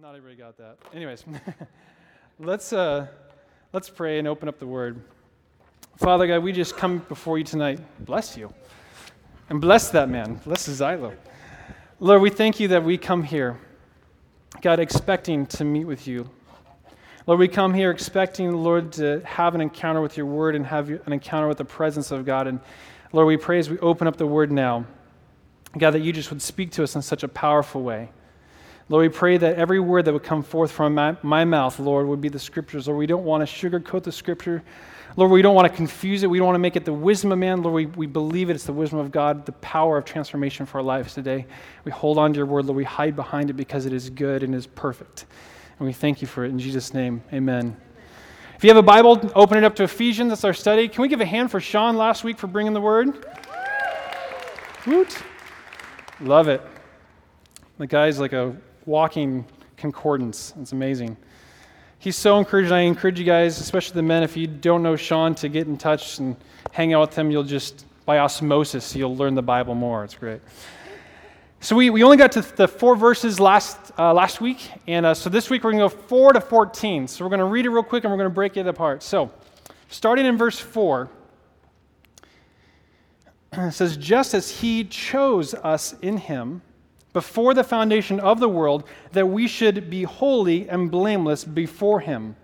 Not everybody got that. Anyways, let's uh, let's pray and open up the Word. Father God, we just come before you tonight. Bless you, and bless that man. Bless Xylo. Lord, we thank you that we come here, God, expecting to meet with you. Lord, we come here expecting, Lord, to have an encounter with your Word and have an encounter with the presence of God. And Lord, we pray as we open up the Word now, God, that you just would speak to us in such a powerful way. Lord, we pray that every word that would come forth from my, my, mouth, Lord, would be the scriptures. Lord, we don't want to sugarcoat the scripture. Lord, we don't want to confuse it. We don't want to make it the wisdom of man. Lord, we, we believe it. It's the wisdom of God, the power of transformation for our lives today. We hold on to your word, Lord. We hide behind it because it is good and is perfect. And we thank you for it. In Jesus' name, amen. If you have a Bible, open it up to Ephesians. That's our study. Can we give a hand for Sean last week for bringing the word? Woot. Love it. The guy's like a walking concordance. It's amazing. He's so encouraged. I encourage you guys, especially the men, if you don't know Sean, to get in touch and hang out with him. You'll just, by osmosis, you'll learn the Bible more. It's great. So we, we only got to the four verses last, uh, last week, and uh, so this week we're going to go 4 to 14. So we're going to read it real quick and we're going to break it apart. So, starting in verse 4, it says, Just as he chose us in him before the foundation of the world that we should be holy and blameless before Him.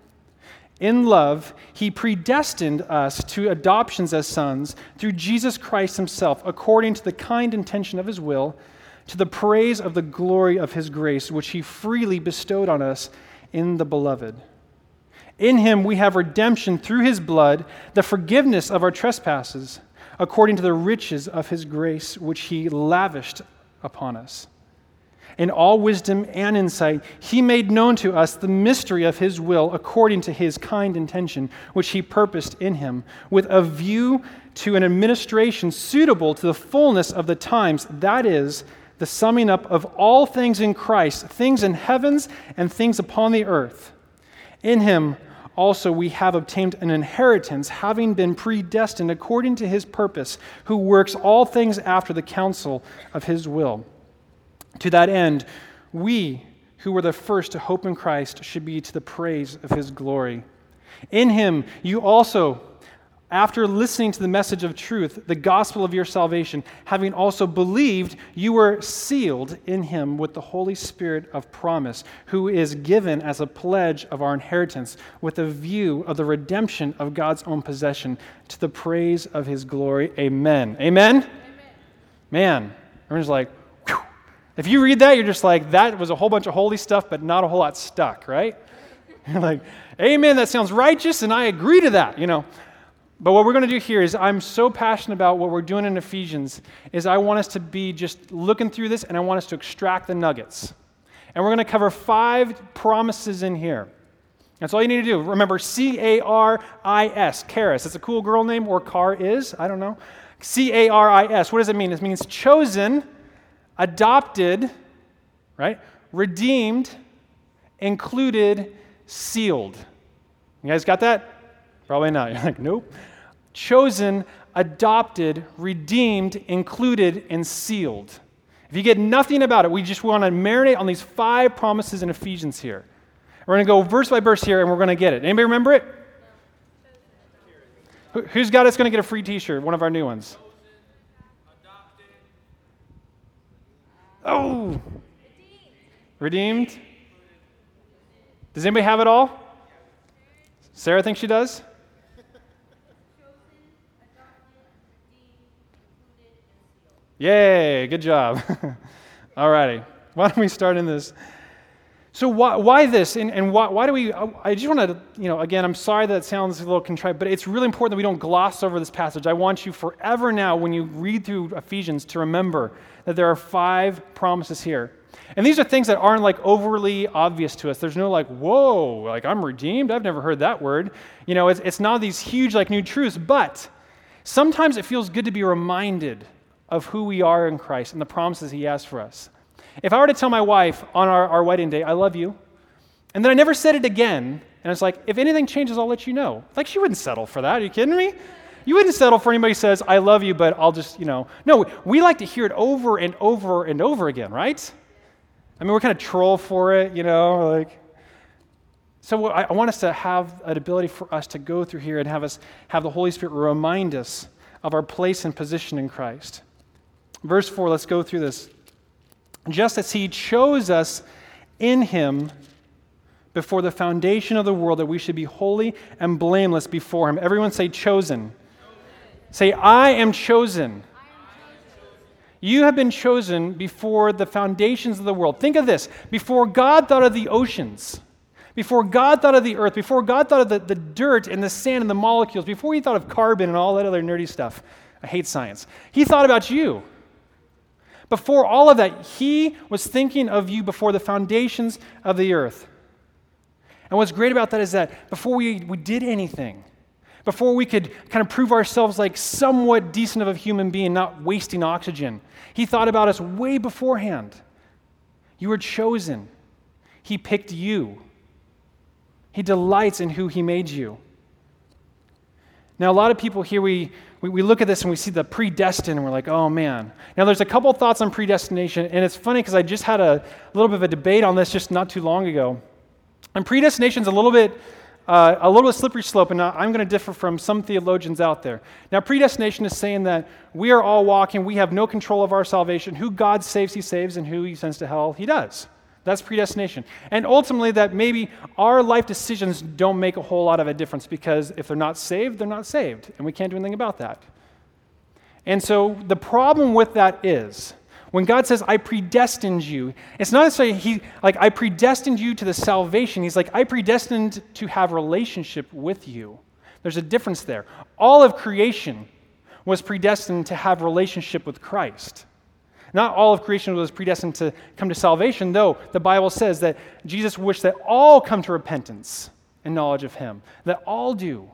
In love, He predestined us to adoptions as sons through Jesus Christ Himself, according to the kind intention of His will, to the praise of the glory of His grace, which He freely bestowed on us in the Beloved. In Him we have redemption through His blood, the forgiveness of our trespasses, according to the riches of His grace, which He lavished upon us in all wisdom and insight, he made known to us the mystery of his will according to his kind intention, which he purposed in him, with a view to an administration suitable to the fullness of the times, that is, the summing up of all things in Christ, things in heavens and things upon the earth. In him also we have obtained an inheritance, having been predestined according to his purpose, who works all things after the counsel of his will to that end, we who were the first to hope in Christ should be to the praise of his glory. In him, you also, after listening to the message of truth, the gospel of your salvation, having also believed, you were sealed in him with the Holy Spirit of promise, who is given as a pledge of our inheritance, with a view of the redemption of God's own possession, to the praise of his glory. Amen. Amen? Amen. Man, everyone's like, if you read that, you're just like, that was a whole bunch of holy stuff, but not a whole lot stuck, right? You're like, amen, that sounds righteous, and I agree to that, you know. But what we're going to do here is I'm so passionate about what we're doing in Ephesians is I want us to be just looking through this and I want us to extract the nuggets. And we're going to cover five promises in here. That's all you need to do. Remember C A R I S, Charis. It's a cool girl name, or Car is, I don't know. C A R I S. What does it mean? It means chosen, adopted, right? Redeemed, included, sealed. You guys got that? Probably not. You're like, nope. Chosen, adopted, redeemed, included, and sealed. If you get nothing about it, we just want to marinate on these five promises in Ephesians here. We're going to go verse by verse here and we're going to get it. Anybody remember it? Who's got us going to get a free t shirt? One of our new ones. Oh! Redeemed. Does anybody have it all? Sarah thinks she does? Yay, good job. all righty. Why don't we start in this? So why, why this? And, and why, why do we i just want to you know again i'm sorry that sounds a little contrite but it's really important that we don't gloss over this passage. I want you forever now when you read through ephesians to remember that there are five promises here. And these are things that aren't like overly obvious to us. There's no like whoa like i'm redeemed? I've never heard that word. You know it's, it's not these huge like new truths but sometimes it feels good to be reminded of who we are in christ and the promises he has for us if I were to tell my wife on our, our wedding day, I love you, and then I never said it again, and it's like, if anything changes, I'll let you know. Like, she wouldn't settle for that. Are you kidding me? You wouldn't settle for anybody who says, I love you, but I'll just, you know. No, we like to hear it over and over and over again, right? I mean, we're kind of troll for it, you know, like. So I, I want us to have an ability for us to go through here and have us have the Holy Spirit remind us of our place and position in Christ. Verse 4, let's go through this. Just as he chose us in him before the foundation of the world, that we should be holy and blameless before him. Everyone say, chosen. Say, I am chosen. You have been chosen before the foundations of the world. Think of this before God thought of the oceans, before God thought of the earth, before God thought of the, the dirt and the sand and the molecules, before he thought of carbon and all that other nerdy stuff. I hate science. He thought about you. Before all of that, he was thinking of you before the foundations of the earth. And what's great about that is that before we, we did anything, before we could kind of prove ourselves like somewhat decent of a human being, not wasting oxygen. He thought about us way beforehand. You were chosen. He picked you. He delights in who He made you. Now, a lot of people here, we, we, we look at this and we see the predestined, and we're like, oh man. Now, there's a couple thoughts on predestination, and it's funny because I just had a little bit of a debate on this just not too long ago. And predestination is a little bit uh, a little bit slippery slope, and I'm going to differ from some theologians out there. Now, predestination is saying that we are all walking, we have no control of our salvation. Who God saves, He saves, and who He sends to hell, He does. That's predestination. And ultimately, that maybe our life decisions don't make a whole lot of a difference because if they're not saved, they're not saved, and we can't do anything about that. And so the problem with that is when God says, I predestined you, it's not necessarily he, like, I predestined you to the salvation. He's like, I predestined to have relationship with you. There's a difference there. All of creation was predestined to have relationship with Christ. Not all of creation was predestined to come to salvation, though the Bible says that Jesus wished that all come to repentance and knowledge of Him, that all do.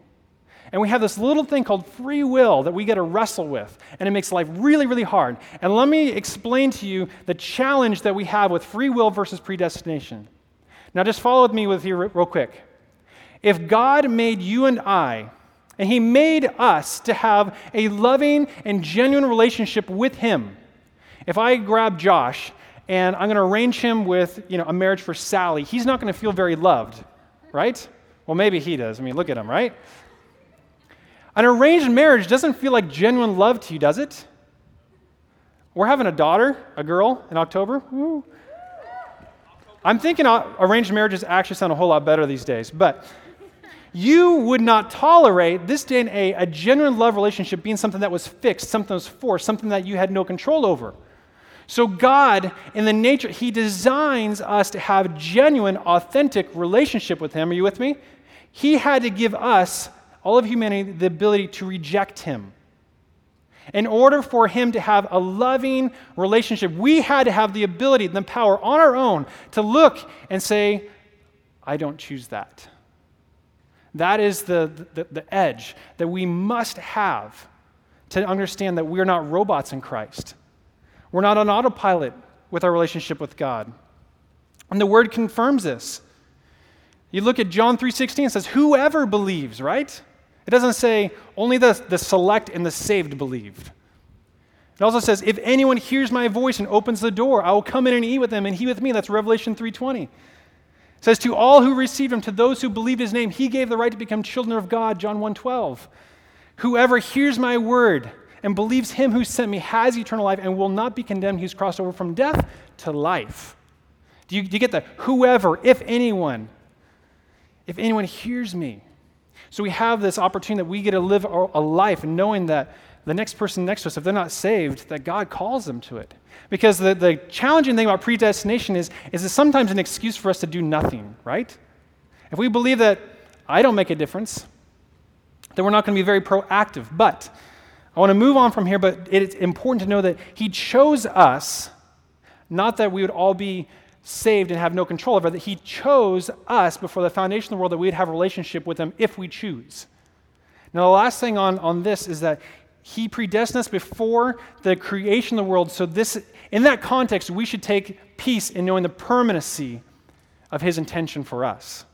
And we have this little thing called free will that we get to wrestle with, and it makes life really, really hard. And let me explain to you the challenge that we have with free will versus predestination. Now, just follow with me with here real quick. If God made you and I, and He made us to have a loving and genuine relationship with Him, if I grab Josh and I'm going to arrange him with you know, a marriage for Sally, he's not going to feel very loved, right? Well, maybe he does. I mean, look at him, right? An arranged marriage doesn't feel like genuine love to you, does it? We're having a daughter, a girl, in October. Woo. I'm thinking arranged marriages actually sound a whole lot better these days, but you would not tolerate this day and age a genuine love relationship being something that was fixed, something that was forced, something that you had no control over. So, God, in the nature, He designs us to have genuine, authentic relationship with Him. Are you with me? He had to give us all of humanity the ability to reject him. In order for him to have a loving relationship, we had to have the ability, the power on our own to look and say, I don't choose that. That is the, the, the, edge that we must have to understand that we're not robots in Christ. We're not on autopilot with our relationship with God. And the word confirms this. You look at John 3:16, it says, Whoever believes, right? It doesn't say only the, the select and the saved believed. It also says, if anyone hears my voice and opens the door, I will come in and eat with them and he with me. That's Revelation 3.20. It says, to all who received him, to those who believed his name, he gave the right to become children of God, John 1.12. Whoever hears my word and believes him who sent me has eternal life and will not be condemned. He's crossed over from death to life. Do you, do you get that? Whoever, if anyone, if anyone hears me, so we have this opportunity that we get to live a life knowing that the next person next to us, if they're not saved, that God calls them to it. Because the, the challenging thing about predestination is, is it's sometimes an excuse for us to do nothing, right? If we believe that I don't make a difference, then we're not going to be very proactive. But I want to move on from here, but it's important to know that He chose us, not that we would all be saved and have no control over, that He chose us before the foundation of the world that we'd have a relationship with Him if we choose. Now, the last thing on, on this is that He predestined us before the creation of the world. So, this, in that context, we should take peace in knowing the permanency of His intention for us.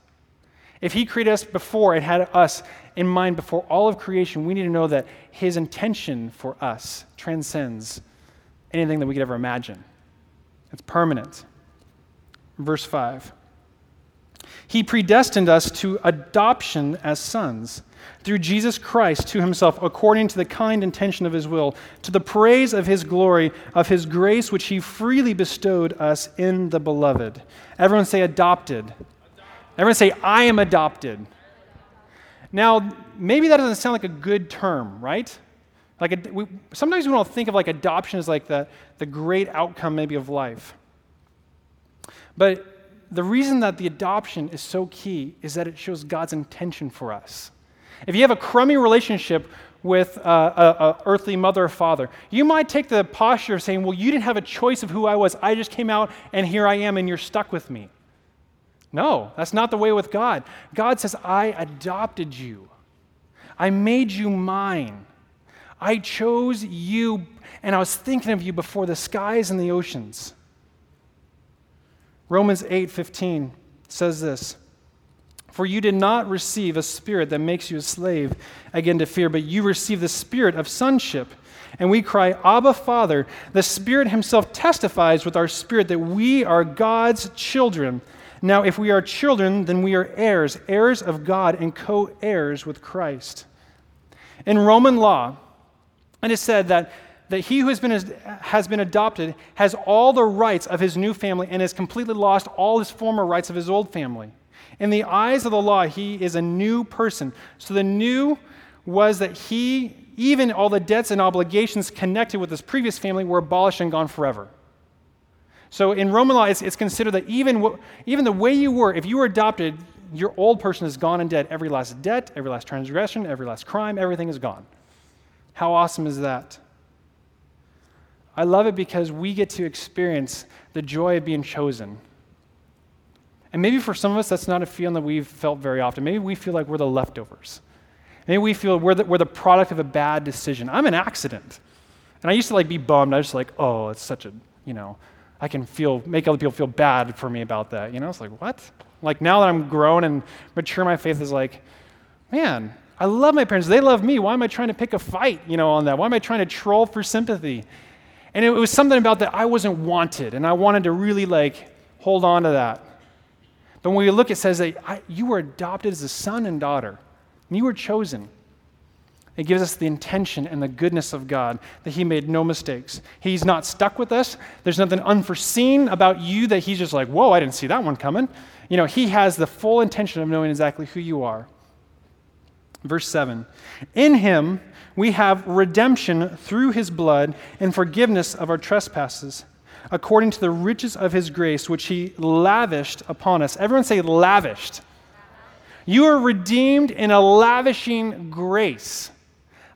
If He created us before and had us in mind before all of creation, we need to know that His intention for us transcends anything that we could ever imagine. It's permanent. Verse 5. He predestined us to adoption as sons through Jesus Christ to himself, according to the kind intention of his will, to the praise of his glory, of his grace, which he freely bestowed us in the beloved. Everyone say adopted. Everyone say, I am adopted. Now, maybe that doesn't sound like a good term, right? Like, we, sometimes we don't think of like adoption as like the, the great outcome maybe of life. But the reason that the adoption is so key is that it shows God's intention for us. If you have a crummy relationship with a, earthly mother or father, you might take the posture of saying, Well, you didn't have a choice of who I was. I just came out and here I am and you're stuck with me. No, that's not the way with God. God says, I adopted you, I made you mine. I chose you, and I was thinking of you before the skies and the oceans. Romans 8:15 says this. For you did not receive a spirit that makes you a slave again to fear, but you received the spirit of sonship. And we cry, Abba, Father. The Spirit Himself testifies with our spirit that we are God's children. Now, if we are children, then we are heirs, heirs of God, and co heirs with Christ. In Roman law, it is said that, that he who has been, has been adopted has all the rights of his new family and has completely lost all his former rights of his old family. In the eyes of the law, he is a new person. So the new was that he, even all the debts and obligations connected with his previous family, were abolished and gone forever. So in Roman law, it's, it's considered that even, even the way you were, if you were adopted, your old person is gone and dead. Every last debt, every last transgression, every last crime, everything is gone. How awesome is that? I love it because we get to experience the joy of being chosen. And maybe for some of us, that's not a feeling that we've felt very often. Maybe we feel like we're the leftovers. Maybe we feel we're the, we're the product of a bad decision. I'm an accident. And I used to like be bummed. I was just like, oh, it's such a, you know, I can feel, make other people feel bad for me about that. You know, it's like, what? Like now that I'm grown and mature, my faith is like, man, I love my parents. They love me. Why am I trying to pick a fight, you know, on that? Why am I trying to troll for sympathy? And it was something about that I wasn't wanted, and I wanted to really like hold on to that. But when we look, it says that I, you were adopted as a son and daughter. And you were chosen. It gives us the intention and the goodness of God that He made no mistakes. He's not stuck with us. There's nothing unforeseen about you that He's just like, whoa, I didn't see that one coming. You know, He has the full intention of knowing exactly who you are. Verse 7 In Him we have redemption through His blood and forgiveness of our trespasses according to the riches of his grace, which he lavished upon us. Everyone say, lavished. You are redeemed in a lavishing grace.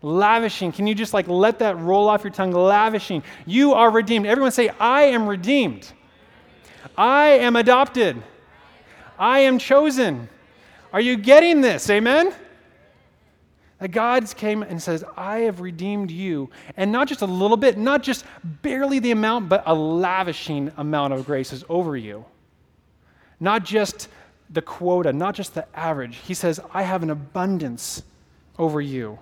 Lavishing. Can you just like let that roll off your tongue? Lavishing. You are redeemed. Everyone say, I am redeemed. I am adopted. I am chosen. Are you getting this? Amen? That God came and says, I have redeemed you. And not just a little bit, not just barely the amount, but a lavishing amount of grace is over you. Not just the quota, not just the average. He says, I have an abundance over you.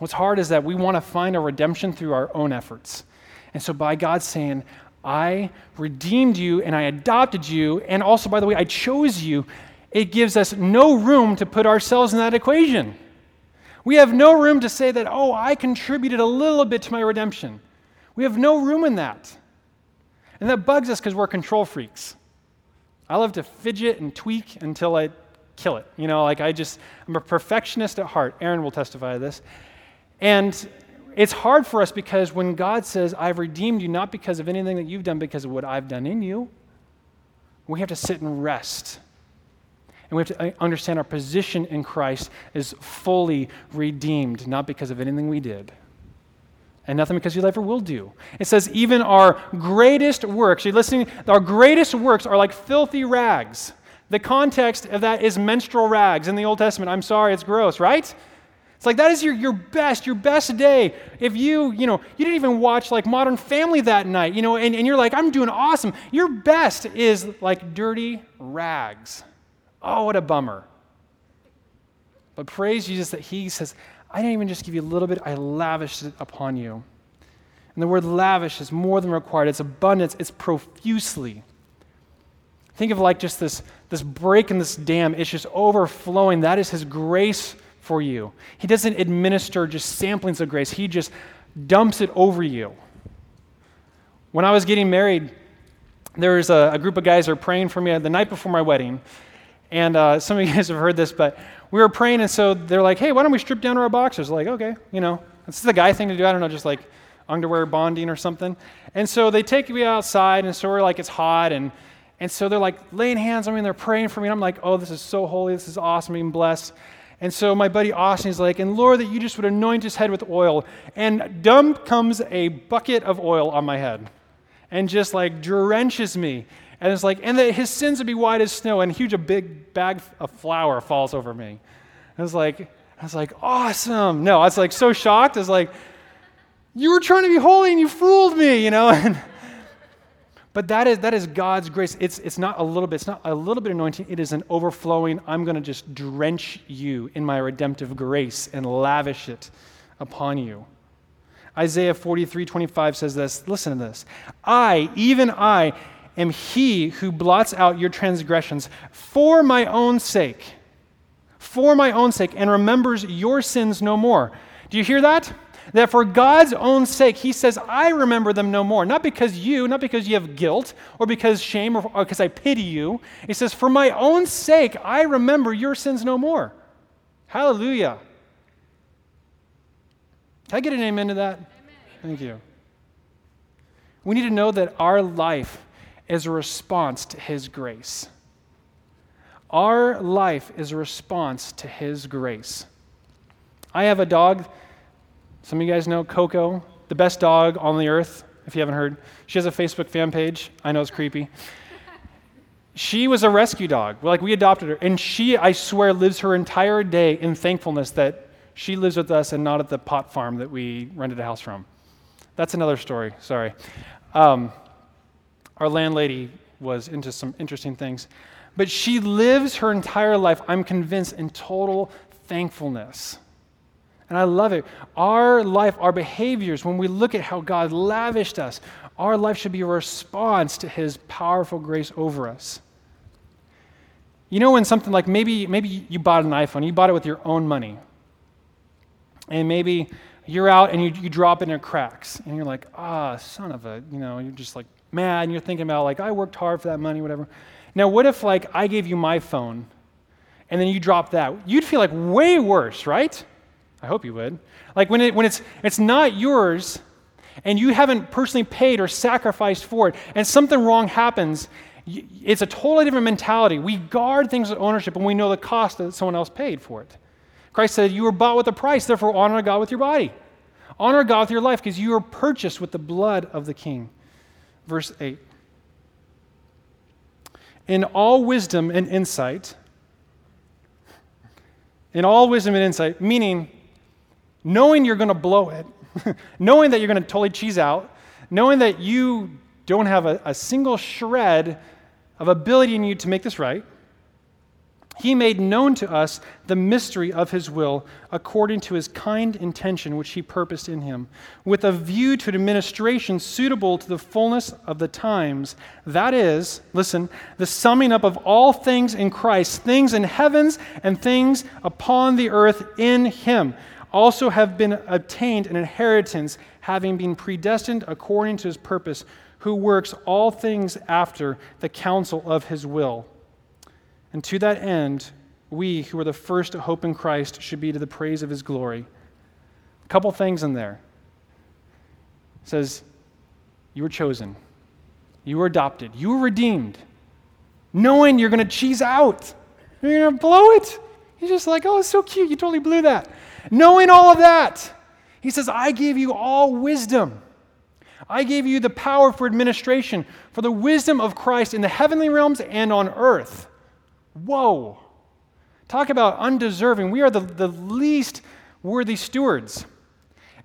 What's hard is that we want to find a redemption through our own efforts. And so, by God saying, I redeemed you and I adopted you, and also, by the way, I chose you, it gives us no room to put ourselves in that equation. We have no room to say that, oh, I contributed a little bit to my redemption. We have no room in that. And that bugs us because we're control freaks. I love to fidget and tweak until I kill it. You know, like I just, I'm a perfectionist at heart. Aaron will testify to this. And it's hard for us because when God says, I've redeemed you, not because of anything that you've done, because of what I've done in you, we have to sit and rest and we have to uh, understand our position in Christ is fully redeemed, not because of anything we did. And nothing because you ever will do. It says, even our greatest works, you're listening, our greatest works are like filthy rags. The context of that is menstrual rags in the Old Testament. I'm sorry, it's gross, right? It's like that is your, your best, your best day. If you, you know, you didn't even watch like Modern Family that night, you know, and, and you're like, I'm doing awesome. Your best is like dirty rags. Oh, what a bummer. But praise Jesus that He says, I didn't even just give you a little bit, I lavished it upon you. And the word lavish is more than required, it's abundance, it's profusely. Think of like just this, this break in this dam, it's just overflowing. That is His grace for you. He doesn't administer just samplings of grace, He just dumps it over you. When I was getting married, there was a, a group of guys who were praying for me the night before my wedding. And uh, some of you guys have heard this, but we were praying, and so they're like, hey, why don't we strip down to our boxers? Like, okay, you know, this is the guy thing to do. I don't know, just like underwear bonding or something. And so they take me outside, and so we're like, it's hot, and and so they're like laying hands on me and they're praying for me. And I'm like, oh, this is so holy. This is awesome. I'm blessed. And so my buddy Austin is like, and Lord, that you just would anoint his head with oil. And dump comes a bucket of oil on my head and just like drenches me. And it's like, and that his sins would be white as snow, and huge a big bag of flour falls over me. I was like, I was like, awesome. No, I was like so shocked. I was like, you were trying to be holy and you fooled me, you know? but that is that is God's grace. It's it's not a little bit, it's not a little bit anointing, it is an overflowing. I'm gonna just drench you in my redemptive grace and lavish it upon you. Isaiah 43 25 says this. Listen to this. I, even I, am he who blots out your transgressions for my own sake, for my own sake, and remembers your sins no more. Do you hear that? That for God's own sake, he says, I remember them no more. Not because you, not because you have guilt or because shame or, because I pity you. He says, For my own sake, I remember your sins no more. Hallelujah. Can I get an amen to that? Amen. Thank you. We need to know that our life is a response to His grace. Our life is a response to His grace. I have a dog. Some of you guys know Coco, the best dog on the earth, if you haven't heard. She has a Facebook fan page. I know it's creepy. she was a rescue dog. Like, we adopted her. And she, I swear, lives her entire day in thankfulness that she lives with us and not at the pot farm that we rented a house from. That's another story, sorry. Um, our landlady was into some interesting things. But she lives her entire life, I'm convinced, in total thankfulness. And I love it. Our life, our behaviors, when we look at how God lavished us, our life should be a response to his powerful grace over us. You know, when something like maybe, maybe you bought an iPhone, you bought it with your own money. And maybe you're out and you, you drop in cracks. And you're like, ah, son of a, you know, you're just like, mad and you're thinking about like I worked hard for that money, whatever. Now, what if like I gave you my phone and then you drop that? You'd feel like way worse, right? I hope you would. Like when it when it's it's not yours and you haven't personally paid or sacrificed for it, and something wrong happens, it's a totally different mentality. We guard things with ownership and we know the cost that someone else paid for it. Christ said, You were bought with a price, therefore honor God with your body. Honor God with your life because you were purchased with the blood of the King verse 8. In all wisdom and insight, in all wisdom and insight, meaning knowing you're going to blow it, knowing that you're going to totally cheese out, knowing that you don't have a, a single shred of ability in you to make this right, he made known to us the mystery of his will according to his kind intention which he purposed in him, with a view to an administration suitable to the fullness of the times. That is, listen, the summing up of all things in Christ, things in heavens and things upon the earth in him, also have been obtained an inheritance, having been predestined according to his purpose, who works all things after the counsel of his will and to that end, we who are the first to hope in Christ should be to the praise of his glory. A couple things in there. It says, You were chosen, you were adopted, you were redeemed, knowing you're going to cheese out, you're going to blow it. He's just like, Oh, it's so cute. You totally blew that. Knowing all of that, he says, I gave you all wisdom. I gave you the power for administration, for the wisdom of Christ in the heavenly realms and on earth. Whoa. Talk about undeserving. We are the, the least worthy stewards.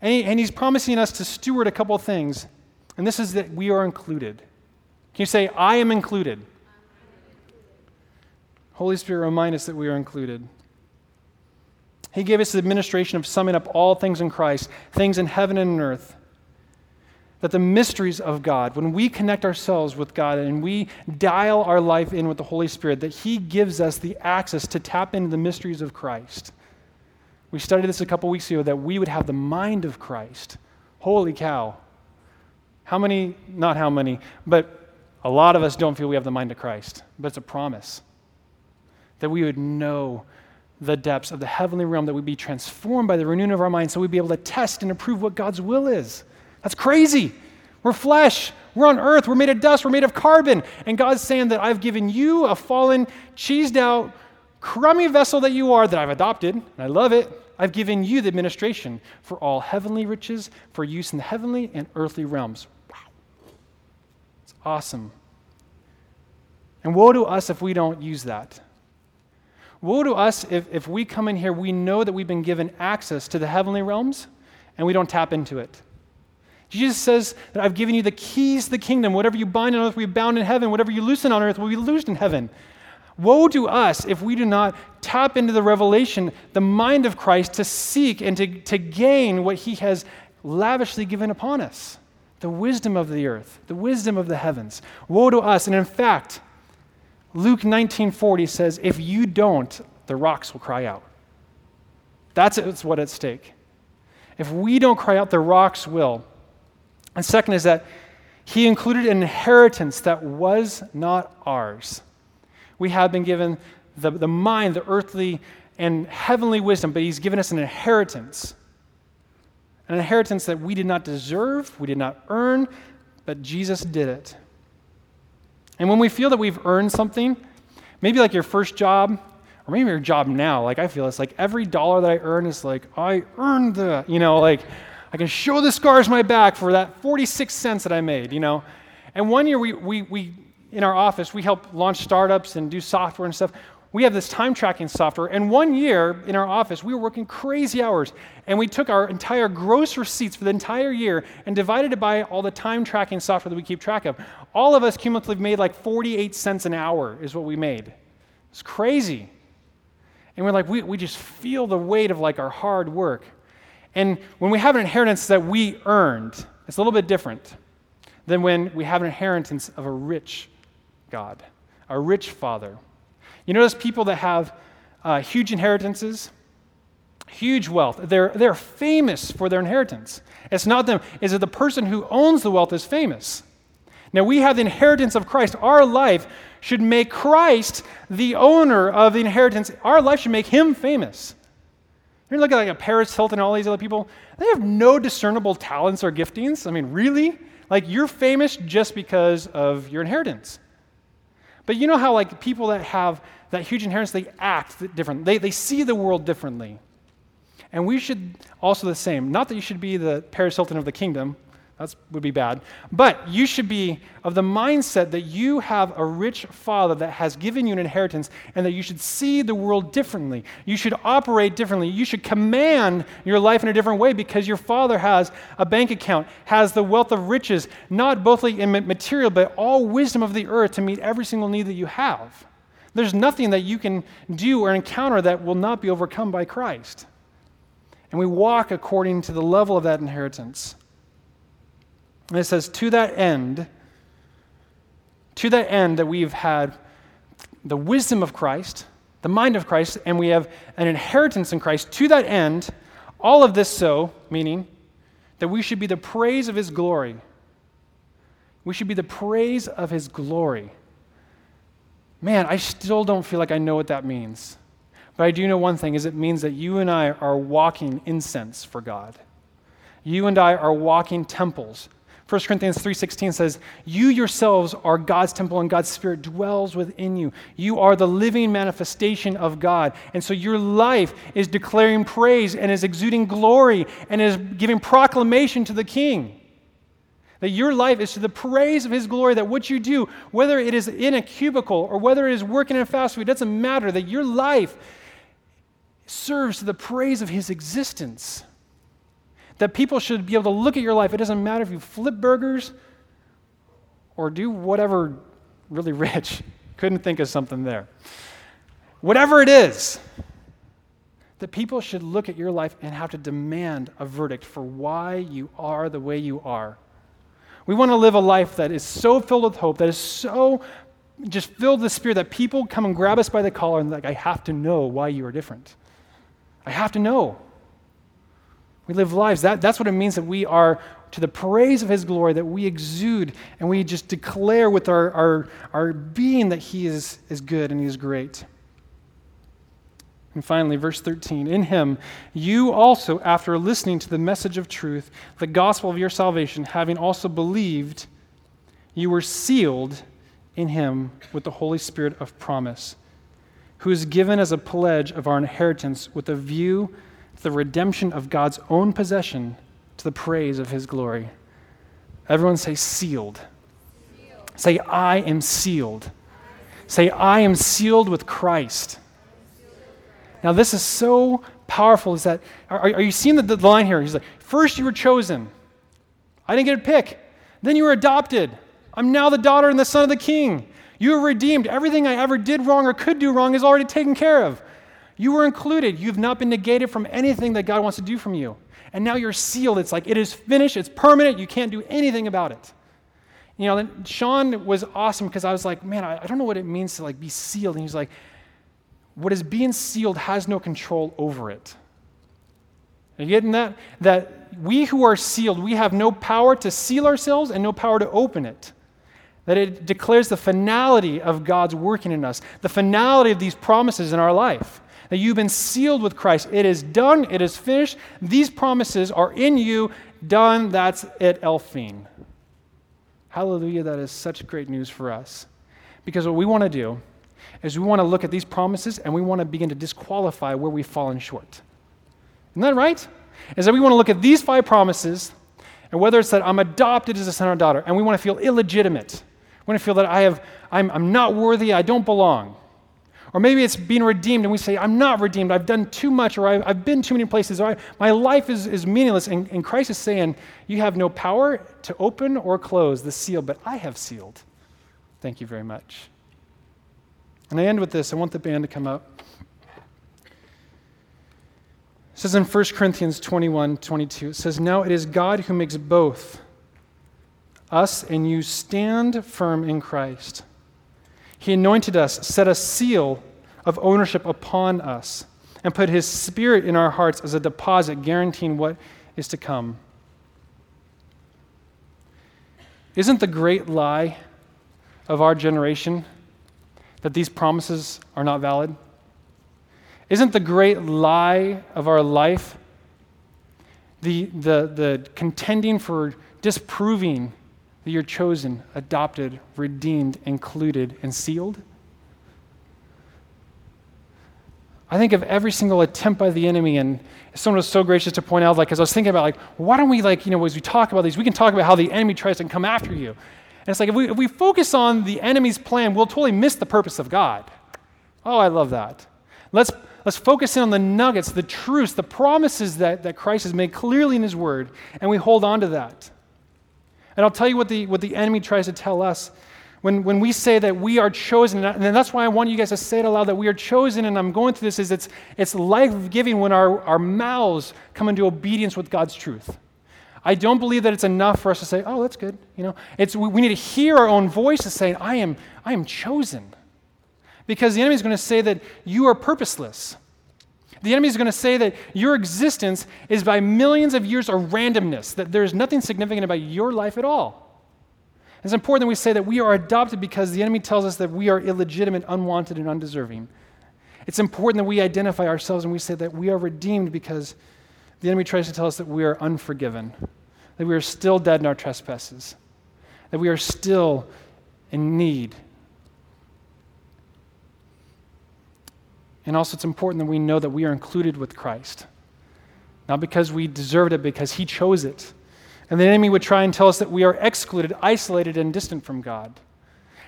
And, he, and he's promising us to steward a couple things. And this is that we are included. Can you say, I am included? Holy Spirit, remind us that we are included. He gave us the administration of summing up all things in Christ, things in heaven and in earth. that the mysteries of God, when we connect ourselves with God and we dial our life in with the Holy Spirit, that He gives us the access to tap into the mysteries of Christ. We studied this a couple weeks ago that we would have the mind of Christ. Holy cow. How many, not how many, but a lot of us don't feel we have the mind of Christ, but it's a promise that we would know the depths of the heavenly realm, that we'd be transformed by the renewing of our mind so we'd be able to test and approve what God's will is. That's crazy. We're flesh. We're on earth. We're made of dust. We're made of carbon. And God's saying that I've given you a fallen, cheesed out, crummy vessel that you are that I've adopted, and I love it. I've given you the administration for all heavenly riches for use in the heavenly and earthly realms. Wow. It's awesome. And woe to us if we don't use that. Woe to us if, if we come in here, we know that we've been given access to the heavenly realms and we don't tap into it. Jesus says that I've given you the keys to the kingdom. Whatever you bind on earth will be bound in heaven. Whatever you loosen on earth will be loosed in heaven. Woe to us if we do not tap into the revelation, the mind of Christ, to seek and to, to gain what he has lavishly given upon us the wisdom of the earth, the wisdom of the heavens. Woe to us. And in fact, Luke 19:40 says, "If you don't, the rocks will cry out." That's what's at stake. If we don't cry out, the rocks will. And second is that he included an inheritance that was not ours. We have been given the, the mind, the earthly and heavenly wisdom, but he's given us an inheritance. An inheritance that we did not deserve, we did not earn, but Jesus did it. And when we feel that we've earned something, maybe like your first job, or maybe your job now, like I feel it's like every dollar that I earn is like, I earned the, you know, like I can show the scars my back for that 46 cents that I made, you know. And one year we, we, we in our office, we help launch startups and do software and stuff. We have this time tracking software. And one year in our office, we were working crazy hours. And we took our entire gross receipts for the entire year and divided it by all the time tracking software that we keep track of. All of us cumulatively made like 48 cents an hour, is what we made. It's crazy. And we're like, we, we just feel the weight of like our hard work. And when we have an inheritance that we earned, it's a little bit different than when we have an inheritance of a rich God, a rich Father. You notice people that have uh, huge inheritances, huge wealth, they're, they're famous for their inheritance. It's not them, is it the person who owns the wealth is famous. Now we have the inheritance of Christ. Our life should make Christ the owner of the inheritance. Our life should make him famous. You look at like a Paris Hilton and all these other people, they have no discernible talents or giftings. I mean, really? Like you're famous just because of your inheritance. But you know how like people that have that huge inheritance, they act different. They, they see the world differently. And we should also the same. Not that you should be the Paris Hilton of the kingdom. That would be bad. But you should be of the mindset that you have a rich father that has given you an inheritance and that you should see the world differently. You should operate differently. You should command your life in a different way because your father has a bank account, has the wealth of riches, not both in material, but all wisdom of the earth to meet every single need that you have. There's nothing that you can do or encounter that will not be overcome by Christ. And we walk according to the level of that inheritance. And it says, to that end, to that end that we've had the wisdom of Christ, the mind of Christ, and we have an inheritance in Christ, to that end, all of this so, meaning that we should be the praise of his glory. We should be the praise of his glory. Man, I still don't feel like I know what that means. But I do know one thing is it means that you and I are walking incense for God. You and I are walking temples 1 Corinthians 3:16 says, "You yourselves are God's temple and God's spirit dwells within you. You are the living manifestation of God." And so your life is declaring praise and is exuding glory and is giving proclamation to the king. That your life is to the praise of his glory, that what you do, whether it is in a cubicle or whether it is working in a fast food, doesn't matter, that your life serves to the praise of his existence. That people should be able to look at your life. It doesn't matter if you flip burgers or do whatever really rich. Couldn't think of something there. Whatever it is, that people should look at your life and have to demand a verdict for why you are the way you are. We want to live a life that is so filled with hope, that is so just filled with Spirit that people come and grab us by the collar and like, I have to know why you are different. I have to know. We live lives. That, that's what it means that we are, to the praise of His glory, that we exude and we just declare with our, our, our being that He is, is good and He is great. And finally, verse 13 In Him, you also, after listening to the message of truth, the gospel of your salvation, having also believed, you were sealed in Him with the Holy Spirit of promise, who is given as a pledge of our inheritance with a view the redemption of God's own possession to the praise of his glory. Everyone say, sealed. sealed. Say, I am sealed. Say, I am sealed with Christ. Now, this is so powerful. Is that, are, are you seeing the, the line here? He's like, first you were chosen. I didn't get a pick. Then you were adopted. I'm now the daughter and the son of the king. You are redeemed. Everything I ever did wrong or could do wrong is already taken care of. You were included. You've not been negated from anything that God wants to do from you. And now you're sealed. It's like it is finished, it's permanent. You can't do anything about it. You know, Sean was awesome because I was like, man, I, I don't know what it means to like be sealed. And he's like, what is being sealed has no control over it. Are you getting that? That we who are sealed, we have no power to seal ourselves and no power to open it. That it declares the finality of God's working in us, the finality of these promises in our life that you've been sealed with Christ. It is done, it is finished. These promises are in you, done. That's it, Elphine. Hallelujah, that is such great news for us. Because what we want to do is we want to look at these promises and we want to begin to disqualify where we've fallen short. Isn't that right? Is that we want to look at these five promises and whether it's that I'm adopted as a son or daughter and we want to feel illegitimate. We want to feel that I have, I'm, I'm not worthy, I don't belong. Or maybe it's being redeemed and we say, I'm not redeemed. I've done too much, or I've, been too many places, or my life is, is meaningless. And, and Christ is saying, You have no power to open or close the seal, but I have sealed. Thank you very much. And I end with this. I want the band to come up. It says in 1 Corinthians 21 22, it says, Now it is God who makes both us and you stand firm in Christ. He anointed us, set a seal of ownership upon us, and put His Spirit in our hearts as a deposit guaranteeing what is to come. Isn't the great lie of our generation that these promises are not valid? Isn't the great lie of our life the, the, the contending for disproving that you're chosen, adopted, redeemed, included, and sealed? I think of every single attempt by the enemy, and someone was so gracious to point out, like, as I was thinking about, like, why don't we, like, you know, as we talk about these, we can talk about how the enemy tries to come after you. And it's like, if we, if we focus on the enemy's plan, we'll totally miss the purpose of God. Oh, I love that. Let's, let's focus in on the nuggets, the truths, the promises that, that Christ has made clearly in His Word, and we hold on to that. And I'll tell you what the, what the enemy tries to tell us. When, when we say that we are chosen, and that's why I want you guys to say it aloud that we are chosen, and I'm going through this, is it's, it's life giving when our, our mouths come into obedience with God's truth. I don't believe that it's enough for us to say, oh, that's good. You know, it's, we, we need to hear our own voices saying, I am, I am chosen. Because the enemy is going to say that you are purposeless. The enemy is going to say that your existence is by millions of years of randomness, that there's nothing significant about your life at all. It's important that we say that we are adopted because the enemy tells us that we are illegitimate, unwanted, and undeserving. It's important that we identify ourselves and we say that we are redeemed because the enemy tries to tell us that we are unforgiven, that we are still dead in our trespasses, that we are still in need And also, it's important that we know that we are included with Christ. Not because we deserved it, because He chose it. And the enemy would try and tell us that we are excluded, isolated, and distant from God.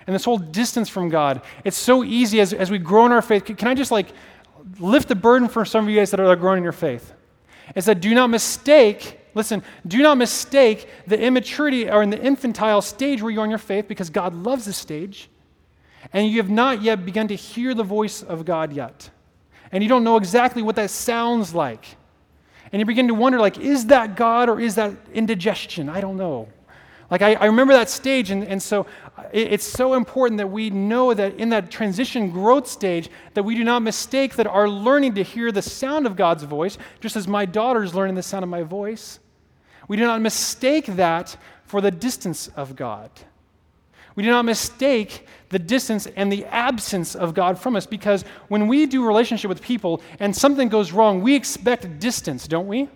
And this whole distance from God, it's so easy as, as we grow in our faith. Can I just like lift the burden for some of you guys that are growing in your faith? Is that do not mistake, listen, do not mistake the immaturity or in the infantile stage where you are in your faith because God loves this stage and you have not yet begun to hear the voice of God yet. And you don't know exactly what that sounds like. And you begin to wonder, like, is that God or is that indigestion? I don't know. Like, I, I remember that stage, and, and so it, it's so important that we know that in that transition growth stage, that we do not mistake that our learning to hear the sound of God's voice, just as my daughter is learning the sound of my voice, we do not mistake that for the distance of God. We do not mistake the distance and the absence of God from us because when we do relationship with people and something goes wrong, we expect distance, don't we?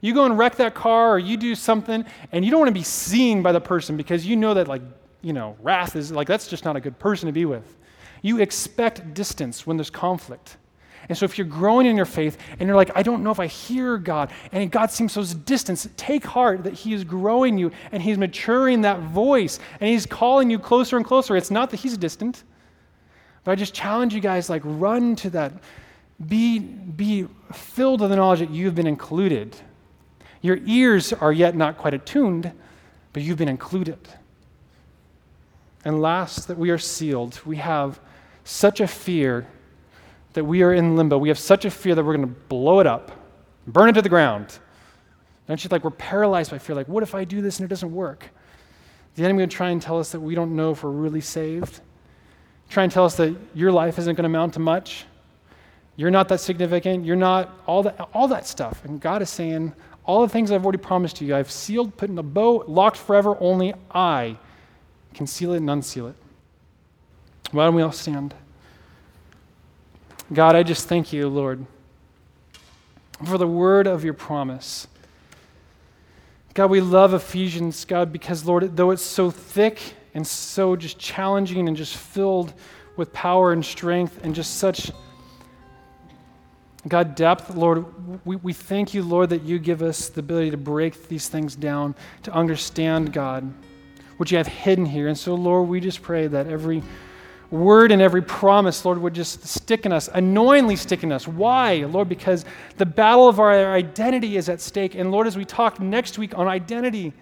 You go and wreck that car or you do something and you don't want to be seen by the person because you know that, like, you know, wrath is like, that's just not a good person to be with. You expect distance when there's conflict. And so if you're growing in your faith and you're like, I don't know if I hear God, and God seems so distant, take heart that He is growing you and He's maturing that voice and He's calling you closer and closer. It's not that He's distant, but I just challenge you guys, like, run to that. Be, be filled with the knowledge that you've been included your ears are yet not quite attuned, but you've been included. And last, that we are sealed. We have such a fear that we are in limbo. We have such a fear that we're going to blow it up, burn it to the ground. Don't you like we're paralyzed by fear? Like, what if I do this and it doesn't work? The enemy would try and tell us that we don't know if we're really saved. Try and tell us that your life isn't going to amount to much. You're not that significant. You're not all that, all that stuff. And God is saying, all the things I've already promised you, I've sealed, put in a bow, locked forever. Only I can seal it and unseal it. Why don't we all stand? God, I just thank you, Lord, for the word of your promise. God, we love Ephesians, God, because, Lord, though it's so thick and so just challenging and just filled with power and strength and just such God, depth, Lord, we, we thank you, Lord, that you give us the ability to break these things down, to understand, God, what you have hidden here. And so, Lord, we just pray that every word and every promise, Lord, would just stick in us, annoyingly stick in us. Why, Lord? Because the battle of our identity is at stake. And Lord, as we talk next week on identity,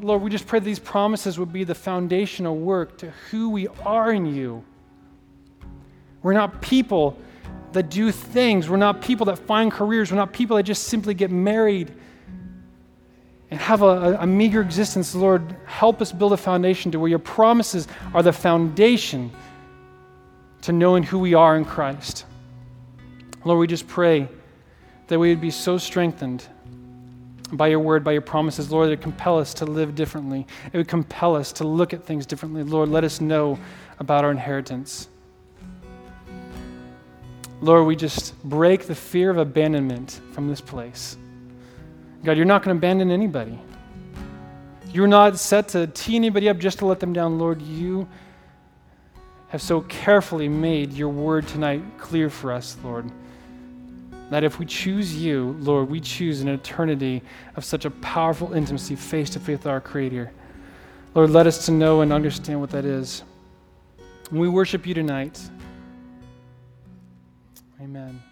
Lord, we just pray that these promises would be the foundational work to who we are in you. We're not people that do things. We're not people that find careers. We're not people that just simply get married and have a, a, meager existence. Lord, help us build a foundation to where your promises are the foundation to knowing who we are in Christ. Lord, we just pray that we would be so strengthened by your word, by your promises, Lord, that it compel us to live differently. It would compel us to look at things differently. Lord, let us know about our inheritance. Lord, we just break the fear of abandonment from this place. God, you're not going to abandon anybody. You're not set to tee anybody up just to let them down. Lord, you have so carefully made your word tonight clear for us, Lord. That if we choose you, Lord, we choose an eternity of such a powerful intimacy face to face with our Creator. Lord, let us to know and understand what that is. we worship you tonight. Amen.